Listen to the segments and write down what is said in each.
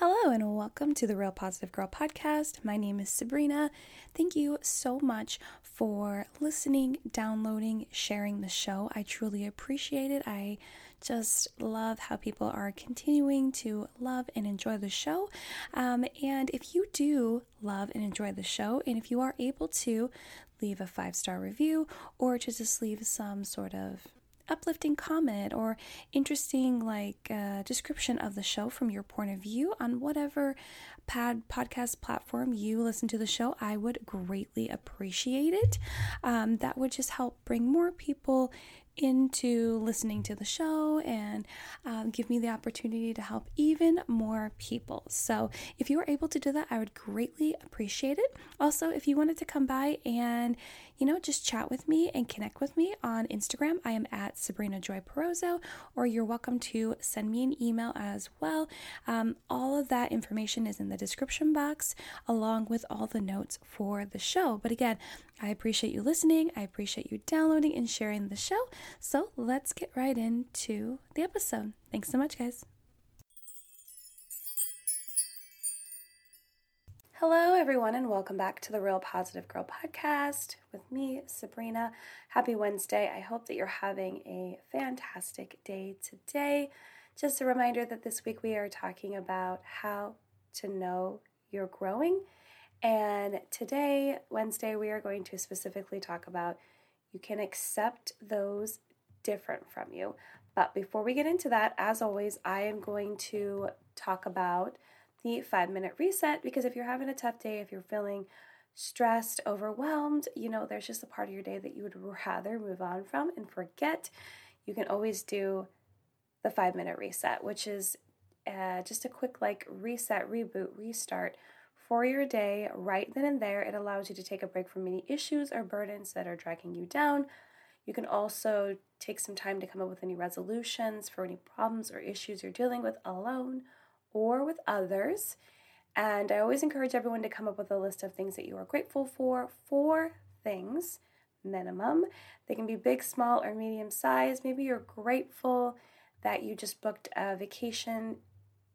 Hello, and welcome to the Real Positive Girl podcast. My name is Sabrina. Thank you so much for listening, downloading, sharing the show. I truly appreciate it. I just love how people are continuing to love and enjoy the show. Um, and if you do love and enjoy the show, and if you are able to leave a five star review or to just leave some sort of uplifting comment or interesting like uh, description of the show from your point of view on whatever pad podcast platform you listen to the show i would greatly appreciate it um, that would just help bring more people into listening to the show and um, give me the opportunity to help even more people. So, if you are able to do that, I would greatly appreciate it. Also, if you wanted to come by and you know, just chat with me and connect with me on Instagram. I am at Sabrina Joy Perozzo, or you're welcome to send me an email as well. Um, all of that information is in the description box, along with all the notes for the show. But again, I appreciate you listening. I appreciate you downloading and sharing the show. So let's get right into the episode. Thanks so much, guys. Hello, everyone, and welcome back to the Real Positive Girl podcast with me, Sabrina. Happy Wednesday. I hope that you're having a fantastic day today. Just a reminder that this week we are talking about how to know you're growing. And today, Wednesday, we are going to specifically talk about you can accept those different from you. But before we get into that, as always, I am going to talk about the five minute reset because if you're having a tough day, if you're feeling stressed, overwhelmed, you know, there's just a part of your day that you would rather move on from and forget, you can always do the five minute reset, which is uh, just a quick like reset, reboot, restart for your day right then and there. It allows you to take a break from any issues or burdens that are dragging you down. You can also take some time to come up with any resolutions for any problems or issues you're dealing with alone or with others. And I always encourage everyone to come up with a list of things that you are grateful for. Four things minimum. They can be big, small, or medium size. Maybe you're grateful that you just booked a vacation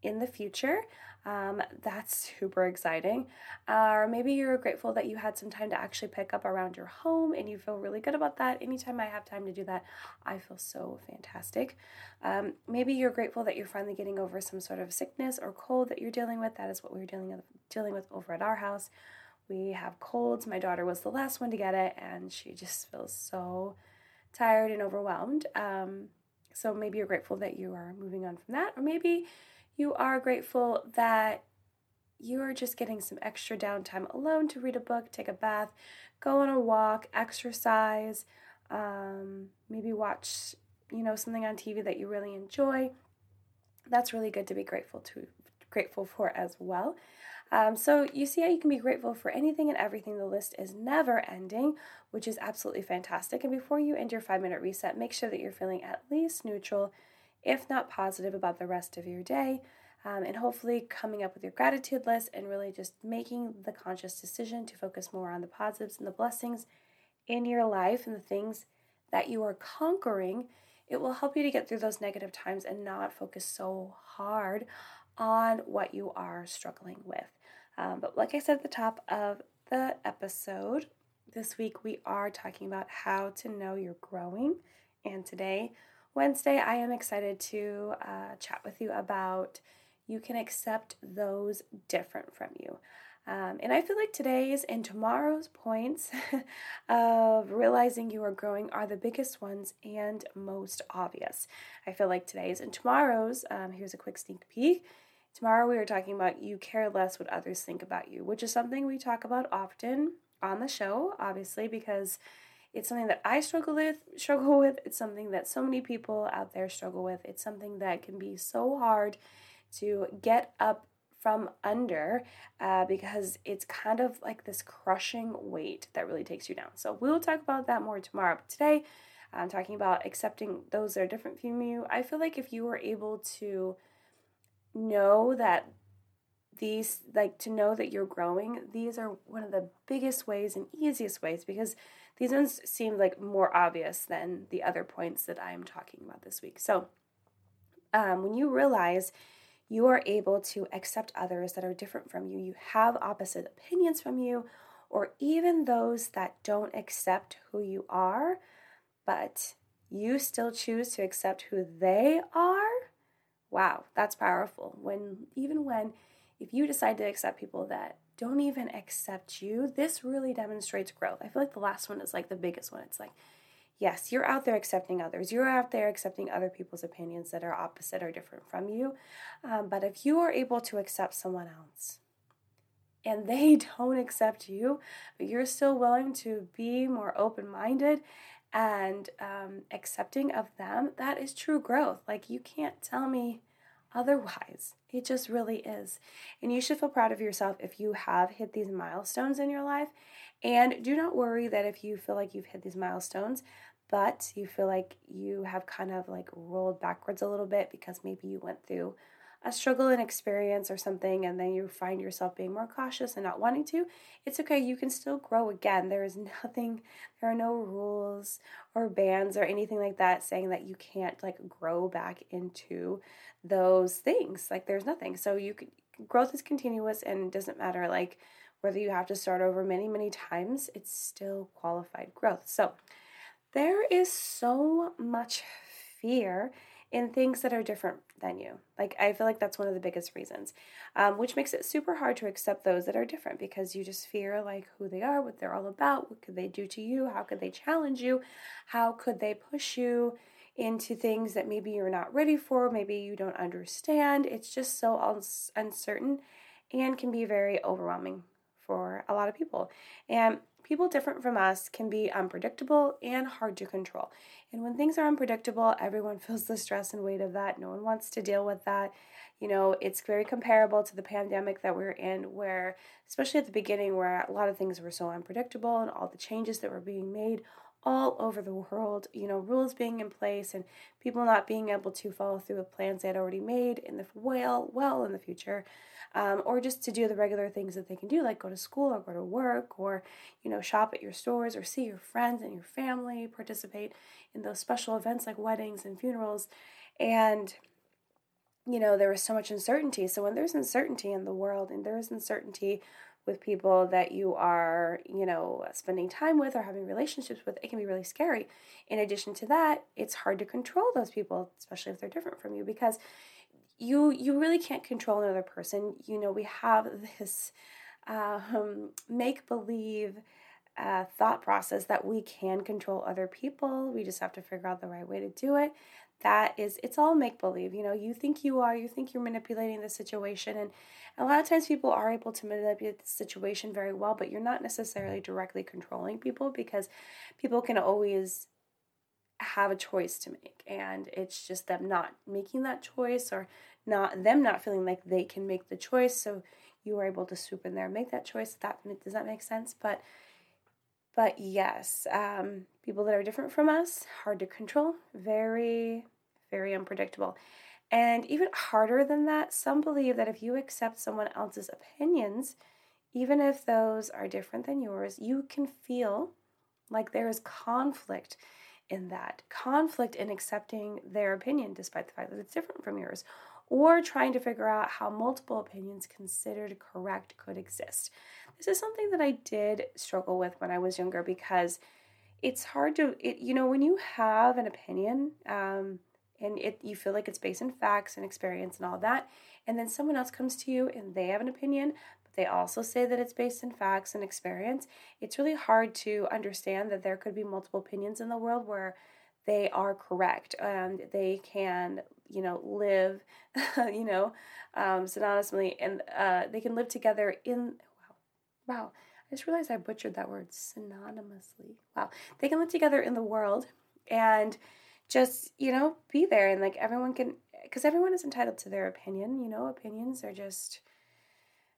in the future. Um, that's super exciting. Uh, or maybe you're grateful that you had some time to actually pick up around your home and you feel really good about that. Anytime I have time to do that, I feel so fantastic. Um, maybe you're grateful that you're finally getting over some sort of sickness or cold that you're dealing with. That is what we are dealing with, dealing with over at our house. We have colds. My daughter was the last one to get it, and she just feels so tired and overwhelmed. Um, so maybe you're grateful that you are moving on from that, or maybe you are grateful that you are just getting some extra downtime alone to read a book, take a bath, go on a walk, exercise, um, maybe watch, you know, something on TV that you really enjoy. That's really good to be grateful to grateful for as well. Um, so you see how you can be grateful for anything and everything. The list is never ending, which is absolutely fantastic. And before you end your five minute reset, make sure that you're feeling at least neutral if not positive, about the rest of your day. Um, and hopefully coming up with your gratitude list and really just making the conscious decision to focus more on the positives and the blessings in your life and the things that you are conquering. It will help you to get through those negative times and not focus so hard on what you are struggling with. Um, but like I said at the top of the episode, this week we are talking about how to know you're growing. And today Wednesday, I am excited to uh, chat with you about you can accept those different from you. Um, and I feel like today's and tomorrow's points of realizing you are growing are the biggest ones and most obvious. I feel like today's and tomorrow's, um, here's a quick sneak peek. Tomorrow we are talking about you care less what others think about you, which is something we talk about often on the show, obviously, because it's something that I struggle with, struggle with. It's something that so many people out there struggle with. It's something that can be so hard to get up from under uh, because it's kind of like this crushing weight that really takes you down. So we'll talk about that more tomorrow. But today, I'm talking about accepting those that are different from you. I feel like if you were able to know that these like to know that you're growing these are one of the biggest ways and easiest ways because these ones seem like more obvious than the other points that i'm talking about this week so um, when you realize you are able to accept others that are different from you. You have opposite opinions from you, or even those that don't accept who you are, but you still choose to accept who they are. Wow, that's powerful. When even when if you decide to accept people that don't even accept you, this really demonstrates growth. I feel like the last one is like the biggest one. It's like, yes, you're out there accepting others. You're out there accepting other people's opinions that are opposite or different from you. Um, but if you are able to accept someone else and they don't accept you, but you're still willing to be more open minded and um, accepting of them, that is true growth. Like, you can't tell me otherwise. It just really is. And you should feel proud of yourself if you have hit these milestones in your life. And do not worry that if you feel like you've hit these milestones, but you feel like you have kind of like rolled backwards a little bit because maybe you went through a struggle and experience or something and then you find yourself being more cautious and not wanting to, it's okay. You can still grow again. There is nothing, there are no rules or bans or anything like that saying that you can't like grow back into those things. Like there's nothing. So you can, growth is continuous and doesn't matter like whether you have to start over many, many times, it's still qualified growth. So there is so much fear in things that are different than you. Like, I feel like that's one of the biggest reasons, um, which makes it super hard to accept those that are different because you just fear like who they are, what they're all about, what could they do to you, how could they challenge you, how could they push you into things that maybe you're not ready for, maybe you don't understand. It's just so uncertain and can be very overwhelming for a lot of people. And people different from us can be unpredictable and hard to control. And when things are unpredictable, everyone feels the stress and weight of that. No one wants to deal with that. You know, it's very comparable to the pandemic that we're in, where, especially at the beginning, where a lot of things were so unpredictable and all the changes that were being made all over the world, you know, rules being in place and people not being able to follow through with plans they had already made in the well, well in the future, um, or just to do the regular things that they can do, like go to school or go to work or, you know, shop at your stores or see your friends and your family, participate in those special events like weddings and funerals. And, you know, there was so much uncertainty. So when there's uncertainty in the world and there is uncertainty with people that you are, you know, spending time with or having relationships with, it can be really scary. In addition to that, it's hard to control those people, especially if they're different from you, because you you really can't control another person. You know, we have this um, make believe uh, thought process that we can control other people. We just have to figure out the right way to do it that is it's all make believe you know? You think you are you think you're manipulating the situation and a lot of times people are able to manipulate the situation very well but you're not necessarily directly controlling people because people can always have a choice to make and it's just them not making that choice or not them not feeling like they can make the choice so you are able to swoop in there and make that choice. That does that make sense? But but yes um, people that are different from us hard to control very very unpredictable. And even harder than that, some believe that if you accept someone else's opinions, even if those are different than yours, you can feel like there is conflict in that conflict in accepting their opinion despite the fact that it's different from yours or trying to figure out how multiple opinions considered correct could exist. This is something that I did struggle with when I was younger because it's hard to, it, you know, when you have an opinion, um, and it you feel like it's based in facts and experience and all that. And then someone else comes to you and they have an opinion but they also say that it's based in facts and experience. It's really hard to understand that there could be multiple opinions in the world where they are correct and they can you know live you know um, synonymously and uh, they can live together in wow wow. I just realized i butchered that word synonymously. Wow. They can live together in the world and just you know be there and like everyone can because everyone is entitled to their opinion you know opinions are just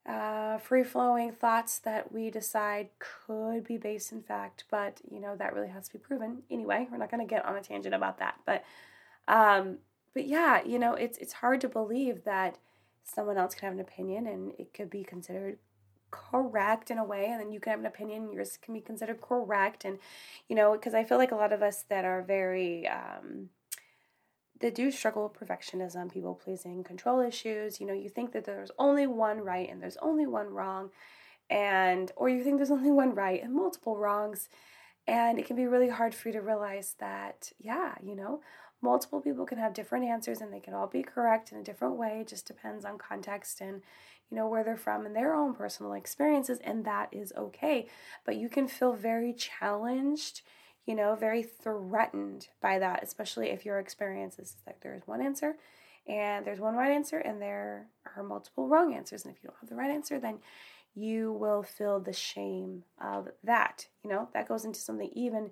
uh, free flowing thoughts that we decide could be based in fact but you know that really has to be proven anyway. We're not going to get on a tangent about that but um but yeah you know it's it's hard to believe that someone else can have an opinion and it could be considered correct in a way and then you can have an opinion yours can be considered correct and you know because i feel like a lot of us that are very um, that do struggle with perfectionism, people pleasing, control issues. You know, you think that there's only one right and there's only one wrong, and or you think there's only one right and multiple wrongs. And it can be really hard for you to realize that, yeah, you know, multiple people can have different answers and they can all be correct in a different way. It just depends on context and, you know, where they're from and their own personal experiences. And that is okay. But you can feel very challenged, you know, very threatened by that, especially if your experience is like there's one answer and there's one right answer and there are multiple wrong answers. And if you don't have the right answer, then you will feel the shame of that. You know, that goes into something even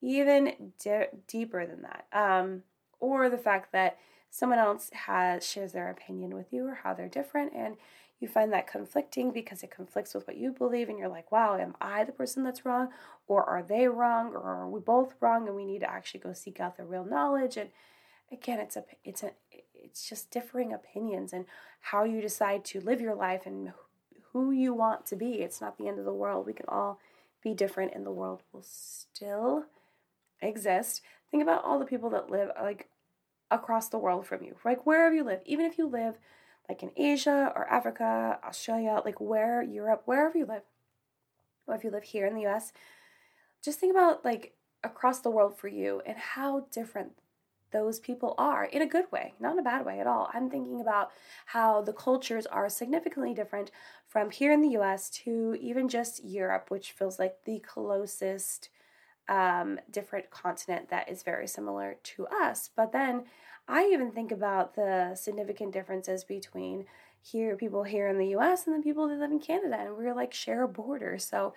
even de- deeper than that. Um, or the fact that someone else has shares their opinion with you or how they're different and you find that conflicting because it conflicts with what you believe and you're like wow am i the person that's wrong or are they wrong or are we both wrong and we need to actually go seek out the real knowledge? And again it's a it's a it's just differing opinions and how you decide to live your life and who you want to be. It's not the end of the world. We can all be different and the world will still exist, think about all the people that live like across the world from you, like wherever you live, even if you live like in Asia or Africa, Australia, like where Europe, wherever you live, or if you live here in the US, just think about like across the world for you and how different those people are in a good way, not in a bad way at all. I'm thinking about how the cultures are significantly different from here in the US to even just Europe, which feels like the closest um, different continent that is very similar to us. But then I even think about the significant differences between here people here in the US and the people that live in Canada and we're like share a border. So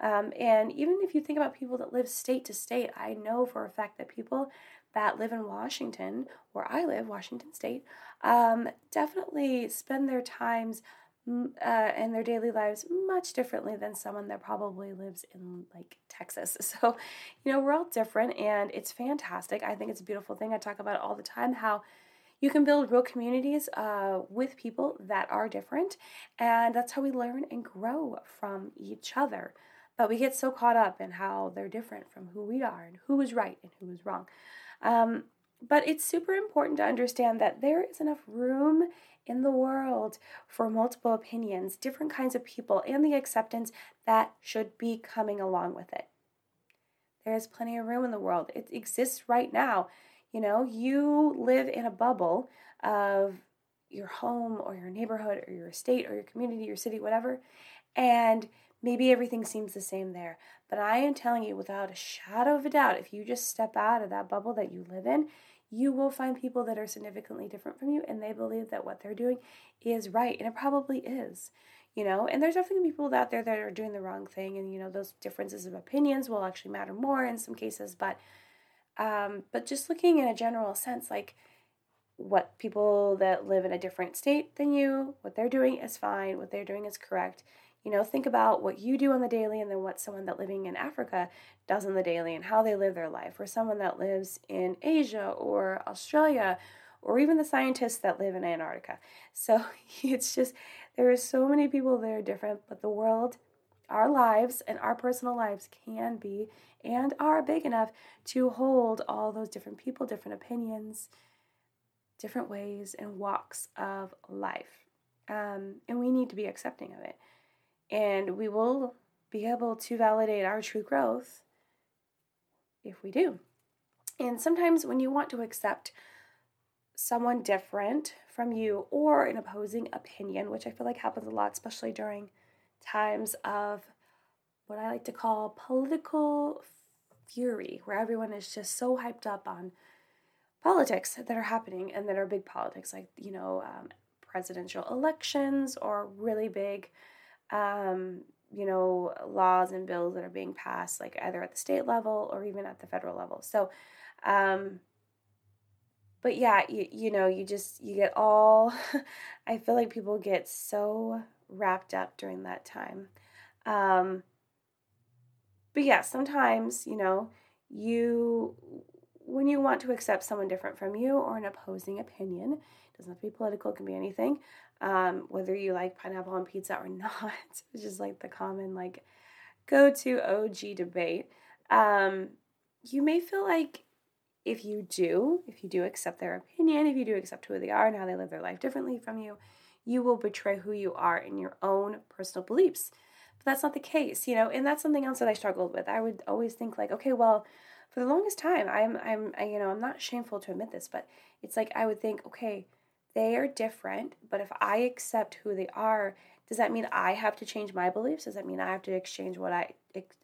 um, and even if you think about people that live state to state, I know for a fact that people that live in Washington, where I live, Washington State, um, definitely spend their times uh, and their daily lives much differently than someone that probably lives in like Texas. So, you know, we're all different and it's fantastic. I think it's a beautiful thing. I talk about all the time how you can build real communities uh, with people that are different, and that's how we learn and grow from each other. But we get so caught up in how they're different from who we are and who is right and who is wrong. Um, but it's super important to understand that there is enough room in the world for multiple opinions, different kinds of people, and the acceptance that should be coming along with it. There is plenty of room in the world. It exists right now. You know, you live in a bubble of your home or your neighborhood or your state or your community, your city, whatever, and maybe everything seems the same there. But I am telling you, without a shadow of a doubt, if you just step out of that bubble that you live in, you will find people that are significantly different from you and they believe that what they're doing is right and it probably is you know? And there's definitely people out there that are doing the wrong thing and you know those differences of opinions will actually matter more in some cases but um but just looking in a general sense like what people that live in a different state than you what they're doing is fine what they're doing is correct you know, think about what you do on the daily and then what someone that living in Africa does on the daily and how they live their life, or someone that lives in Asia or Australia, or even the scientists that live in Antarctica. So it's just, there are so many people that are different, but the world, our lives, and our personal lives can be and are big enough to hold all those different people, different opinions, different ways, and walks of life. Um, and we need to be accepting of it. And we will be able to validate our true growth if we do. And sometimes when you want to accept someone different from you or an opposing opinion, which I feel like happens a lot, especially during times of what I like to call political fury, where everyone is just so hyped up on politics that are happening and that are big politics, like, you know, um, presidential elections or really big um, you know, laws and bills that are being passed, like either at the state level or even at the federal level. So, um, but yeah, you, you know, you just, you get all, I feel like people get so wrapped up during that time. Um, but yeah, sometimes, you know, you, when you want to accept someone different from you or an opposing opinion, doesn't have to be political, it can be anything um, whether you like pineapple on pizza or not, which is like the common like go to OG debate. Um, you may feel like if you do, if you do accept their opinion, if you do accept who they are and how they live their life differently from you, you will betray who you are in your own personal beliefs. But that's not the case, you know, and that's something else that I struggled with. I would always think like, okay, well, for the longest time, I'm I'm I, you know, I'm not shameful to admit this, but it's like I would think, okay, they are different, but if I accept who they are, does that mean I have to change my beliefs? Does that mean I have to exchange what I,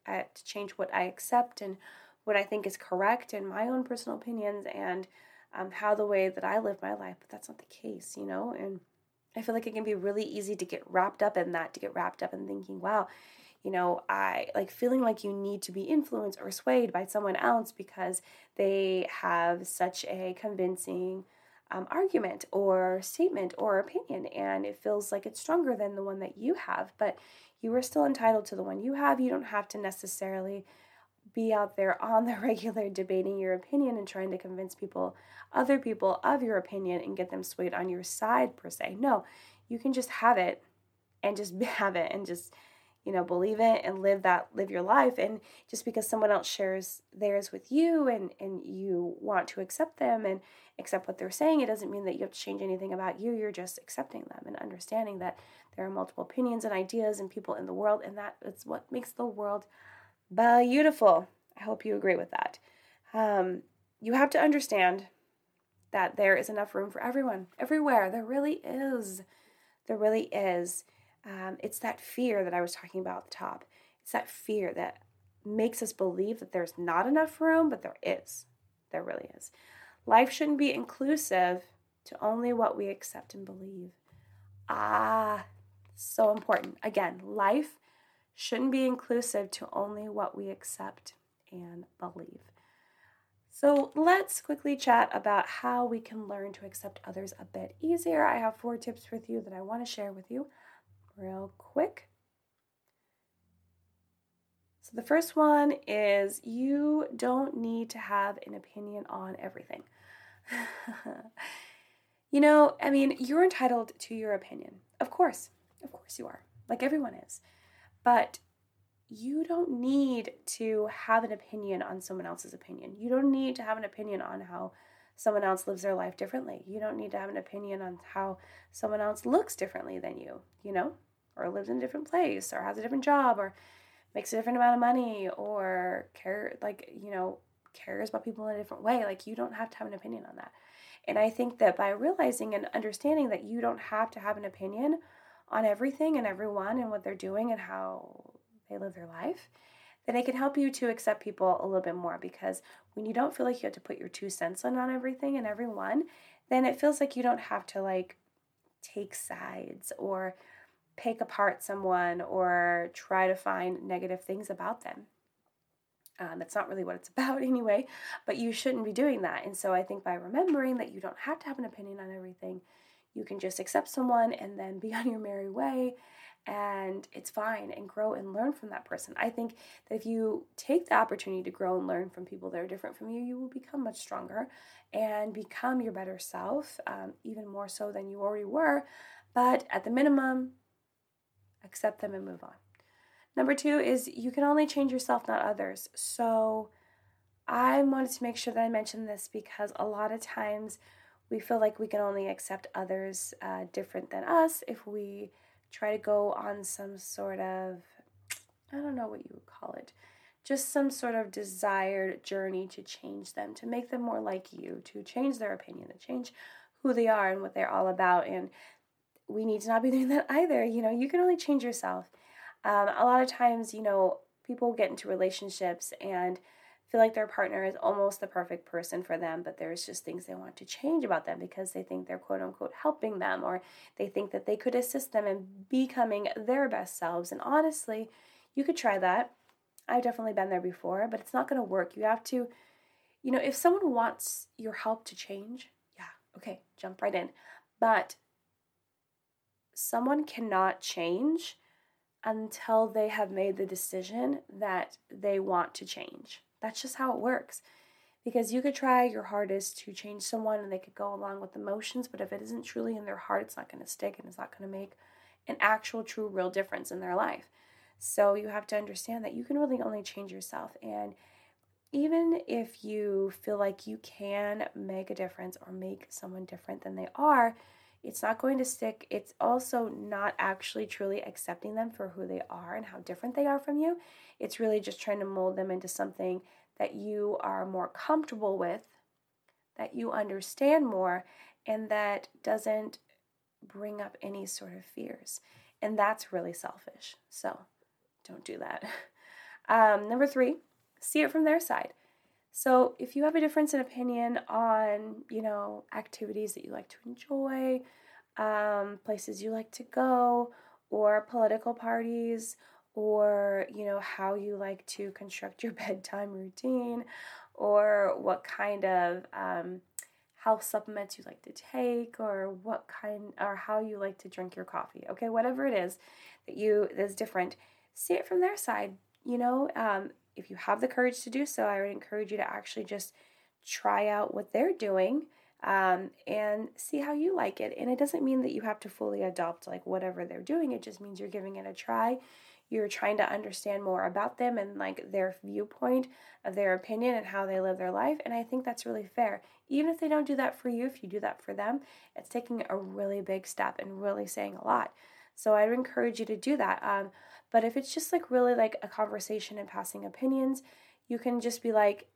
I to change what I accept and what I think is correct and my own personal opinions and um, how the way that I live my life? But that's not the case, you know. And I feel like it can be really easy to get wrapped up in that, to get wrapped up in thinking, wow, you know, I like feeling like you need to be influenced or swayed by someone else because they have such a convincing um, argument or statement or opinion, and it feels like it's stronger than the one that you have, but you are still entitled to the one you have. You don't have to necessarily be out there on the regular debating your opinion and trying to convince people, other people, of your opinion and get them swayed on your side, per se. No, you can just have it and just have it and just you know believe it and live that live your life. And just because someone else shares theirs with you and and you want to accept them and accept what they're saying it doesn't mean that you have to change anything about you. You're just accepting them and understanding that there are multiple opinions and ideas and people in the world and that is what makes the world beautiful. I hope you agree with that. Um, you have to understand that there is enough room for everyone everywhere. There really is. There really is um, it's that fear that I was talking about at the top. It's that fear that makes us believe that there's not enough room, but there is. There really is. Life shouldn't be inclusive to only what we accept and believe. Ah, so important. Again, life shouldn't be inclusive to only what we accept and believe. So let's quickly chat about how we can learn to accept others a bit easier. I have four tips with you that I want to share with you real quick. So, the first one is you don't need to have an opinion on everything. you know, I mean, you're entitled to your opinion. Of course, of course you are, like everyone is. But you don't need to have an opinion on someone else's opinion. You don't need to have an opinion on how someone else lives their life differently. You don't need to have an opinion on how someone else looks differently than you, you know? Or lives in a different place or has a different job or makes a different amount of money or care like you know cares about people in a different way. Like you don't have to have an opinion on that. And i think that by realizing and understanding that you don't have to have an opinion on everything and everyone and what they're doing and how they live their life then it can help you to accept people a little bit more. Because when you don't feel like you have to put your two cents in on everything and everyone then it feels like you don't have to like take sides or pick apart someone or try to find negative things about them. Um, that's not really what it's about anyway, but you shouldn't be doing that. And so I think by remembering that you don't have to have an opinion on everything, you can just accept someone and then be on your merry way and it's fine and grow and learn from that person. I think that if you take the opportunity to grow and learn from people that are different from you, you will become much stronger and become your better self, um, even more so than you already were. But at the minimum, accept them and move on. Number two is you can only change yourself, not others. So I wanted to make sure that I mentioned this because a lot of times we feel like we can only accept others uh, different than us if we try to go on some sort of, I don't know what you would call it, just some sort of desired journey to change them, to make them more like you, to change their opinion, to change who they are and what they're all about. And we need to not be doing that either. You know, you can only change yourself. Um, a lot of times, you know, people get into relationships and feel like their partner is almost the perfect person for them, but there's just things they want to change about them because they think they're quote unquote helping them or they think that they could assist them in becoming their best selves. And honestly, you could try that. I've definitely been there before, but it's not going to work. You have to, you know, if someone wants your help to change, yeah, okay, jump right in. But someone cannot change until they have made the decision that they want to change. That's just how it works. Because you could try your hardest to change someone and they could go along with emotions, but if it isn't truly in their heart, it's not going to stick and it's not going to make an actual, true, real difference in their life. So you have to understand that you can really only change yourself. And even if you feel like you can make a difference or make someone different than they are, it's not going to stick. It's also not actually truly accepting them for who they are and how different they are from you. It's really just trying to mold them into something that you are more comfortable with, that you understand more, and that doesn't bring up any sort of fears. And that's really selfish. So don't do that. Um, number three, see it from their side. So if you have a difference in opinion on, you know, activities that you like to enjoy, um, places you like to go, or political parties, or, you know, how you like to construct your bedtime routine, or what kind of um, health supplements you like to take, or what kind, or how you like to drink your coffee. Okay, whatever it is that you is different, see it from their side. You know, um, if you have the courage to do so, I would encourage you to actually just try out what they're doing um, and see how you like it. And it doesn't mean that you have to fully adopt like whatever they're doing. It just means you're giving it a try. You're trying to understand more about them and like their viewpoint of their opinion and how they live their life. And I think that's really fair. Even if they don't do that for you, if you do that for them, it's taking a really big step and really saying a lot. So I would encourage you to do that. Um, but if it's just like really like a conversation and passing opinions, you can just be like,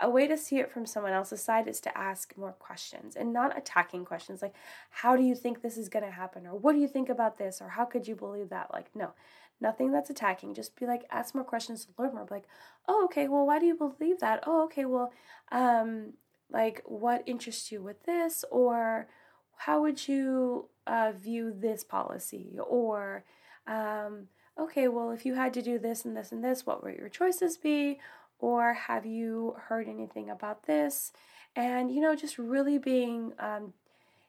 a way to see it from someone else's side is to ask more questions and not attacking questions like, how do you think this is going to happen? Or what do you think about this? Or how could you believe that? Like, no, nothing that's attacking. Just be like, ask more questions to learn more. Be like, oh, okay, well, why do you believe that? Oh, okay, well, um, like, what interests you with this? Or how would you uh, view this policy? Or, um, okay, well, if you had to do this and this and this, what would your choices be? Or have you heard anything about this? And, you know, just really being um,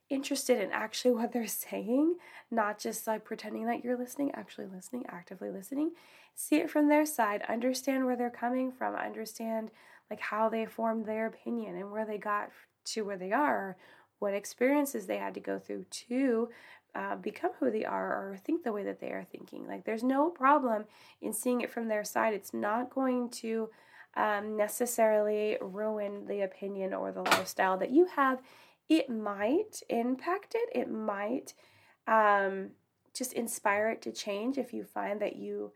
interested in actually what they're saying, not just like pretending that you're listening, actually listening, actively listening. See it from their side, understand where they're coming from, understand like how they formed their opinion and where they got to where they are, what experiences they had to go through to uh, become who they are or think the way that they are thinking. Like, there's no problem in seeing it from their side. It's not going to um, necessarily ruin the opinion or the lifestyle that you have. It might impact it, it might um, just inspire it to change if you find that you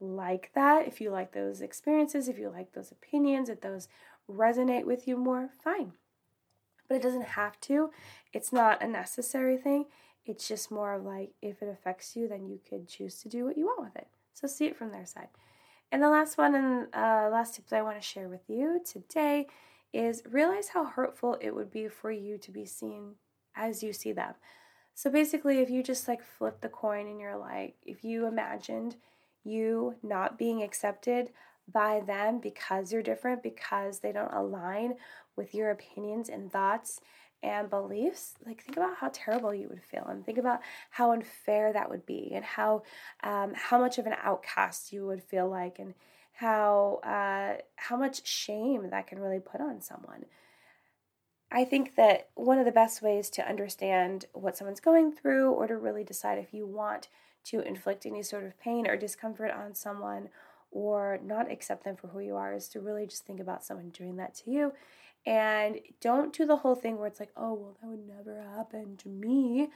like that, if you like those experiences, if you like those opinions, if those resonate with you more, fine. But it doesn't have to. It's not a necessary thing. It's just more of like if it affects you, then you could choose to do what you want with it. So see it from their side. And the last one and uh, last tip that I want to share with you today is realize how hurtful it would be for you to be seen as you see them. So basically, if you just like flip the coin and you're like, if you imagined you not being accepted by them because you're different, because they don't align with your opinions and thoughts, and beliefs, like think about how terrible you would feel, and think about how unfair that would be, and how um, how much of an outcast you would feel like, and how uh, how much shame that can really put on someone. I think that one of the best ways to understand what someone's going through, or to really decide if you want to inflict any sort of pain or discomfort on someone, or not accept them for who you are, is to really just think about someone doing that to you and don't do the whole thing where it's like, oh, well, that would never happen to me.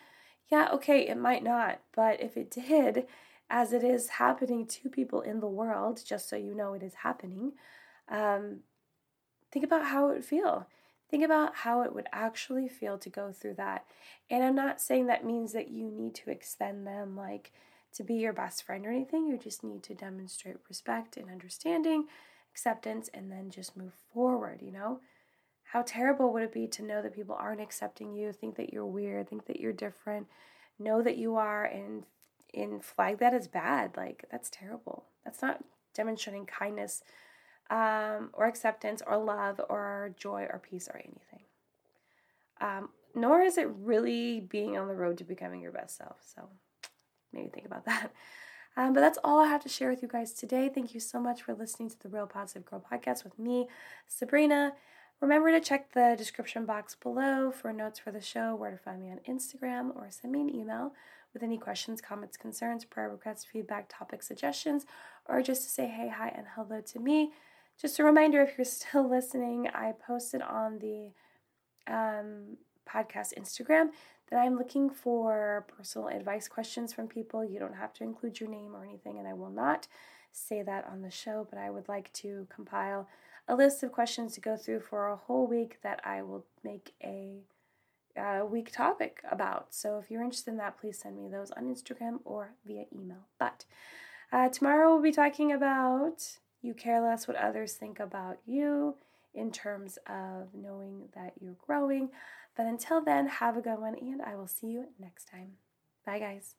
Yeah, okay, it might not. But if it did, as it is happening to people in the world, just so you know it is happening, um, think about how it would feel. Think about how it would actually feel to go through that. And I'm not saying that means that you need to extend them like to be your best friend or anything. You just need to demonstrate respect and understanding, acceptance, and then just move forward, you know? How terrible would it be to know that people aren't accepting you, think that you're weird, think that you're different, know that you are, and and flag that as bad? Like that's terrible. That's not demonstrating kindness, um, or acceptance, or love, or joy, or peace, or anything. Um, nor is it really being on the road to becoming your best self. So maybe think about that. Um, but that's all I have to share with you guys today. Thank you so much for listening to the Real Positive Girl podcast with me, Sabrina. Remember to check the description box below for notes for the show, where to find me on Instagram, or send me an email with any questions, comments, concerns, prayer requests, feedback, topic suggestions, or just to say hey, hi, and hello to me. just a reminder if you're still listening, I posted on the um, podcast Instagram that I'm looking for personal advice questions from people. You don't have to include your name or anything, and I will not say that on the show, but I would like to compile a list of questions to go through for a whole week that I will make a uh, week topic about. So if you're interested in that, please send me those on Instagram or via email. But uh, tomorrow we'll be talking about you care less what others think about you in terms of knowing that you're growing. But until then, have a good one, and I will see you next time. Bye, guys.